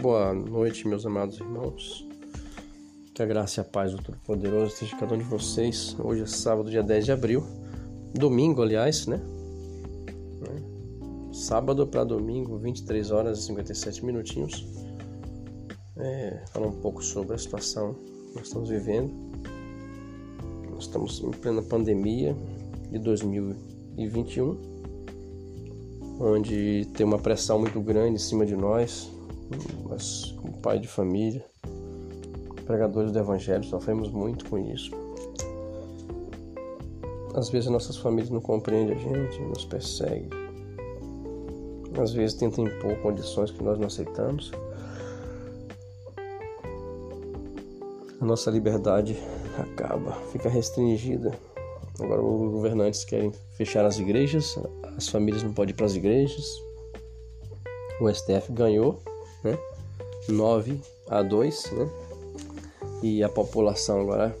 Boa noite, meus amados irmãos. Que a graça e a paz do Todo-Poderoso esteja cada um de vocês. Hoje é sábado, dia 10 de abril. Domingo, aliás, né? Sábado para domingo, 23 horas e 57 minutinhos. É, falar um pouco sobre a situação que nós estamos vivendo. Nós estamos em plena pandemia de 2021, onde tem uma pressão muito grande em cima de nós, mas como pai de família, pregadores do Evangelho, sofremos muito com isso. Às vezes nossas famílias não compreendem a gente, nos perseguem. Às vezes tentam impor condições que nós não aceitamos. A nossa liberdade acaba, fica restringida. Agora os governantes querem fechar as igrejas, as famílias não podem ir para as igrejas. O STF ganhou né? 9 a 2, né? E a população agora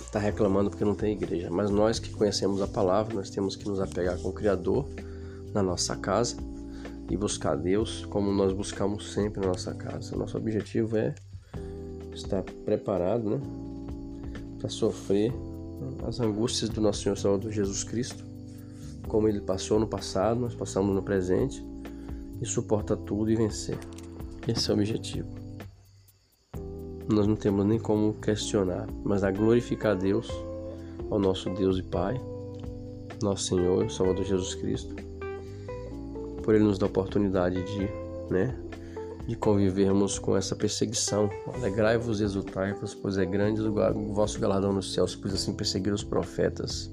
está reclamando porque não tem igreja. Mas nós que conhecemos a palavra, nós temos que nos apegar com o Criador na nossa casa e buscar Deus como nós buscamos sempre na nossa casa. Nosso objetivo é estar preparado, né? Para sofrer as angústias do nosso Senhor Salvador Jesus Cristo, como ele passou no passado, nós passamos no presente, e suporta tudo e vencer. Esse é o objetivo. Nós não temos nem como questionar, mas a glorificar Deus, ao nosso Deus e Pai, nosso Senhor, Salvador Jesus Cristo, por Ele nos dar a oportunidade de, né, de convivermos com essa perseguição. Alegrai-vos e exultai-vos, pois é grande o vosso galardão nos céus, pois assim perseguiram os profetas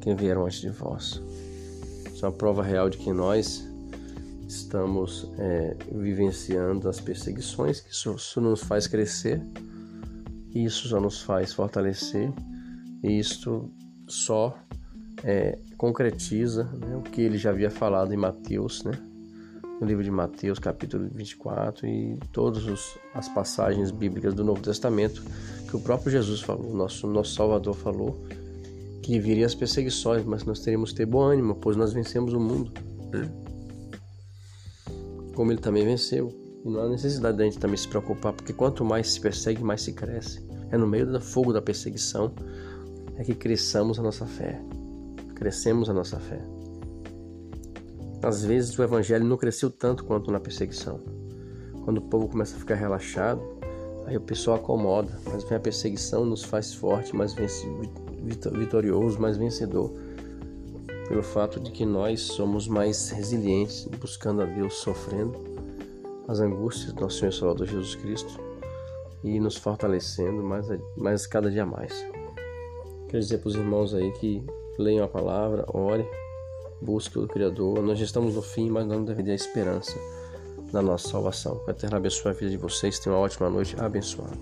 que vieram antes de vós. Isso é uma prova real de que nós estamos é, vivenciando as perseguições, que isso, isso, nos faz crescer, isso só nos faz fortalecer, e isto só é, concretiza né, o que ele já havia falado em Mateus, né, no livro de Mateus, capítulo 24, e todas as passagens bíblicas do Novo Testamento que o próprio Jesus falou, nosso, nosso Salvador falou, que viria as perseguições, mas nós teríamos que ter bom ânimo, pois nós vencemos o mundo. Como ele também venceu. E não há necessidade da gente também se preocupar, porque quanto mais se persegue, mais se cresce. É no meio do fogo da perseguição é que cresçamos a nossa fé. Crescemos a nossa fé. Às vezes o evangelho não cresceu tanto quanto na perseguição. Quando o povo começa a ficar relaxado, aí o pessoal acomoda, mas vem a perseguição nos faz forte, mais vitorioso, mais vencedor pelo fato de que nós somos mais resilientes buscando a Deus, sofrendo as angústias do nosso Senhor Salvador Jesus Cristo e nos fortalecendo mais, mais cada dia mais. Quero dizer para os irmãos aí que leiam a palavra, ore, busque o Criador. Nós já estamos no fim, mas não deve ter a esperança da nossa salvação. Que a Eterno abençoe a vida de vocês. Tenham uma ótima noite abençoada.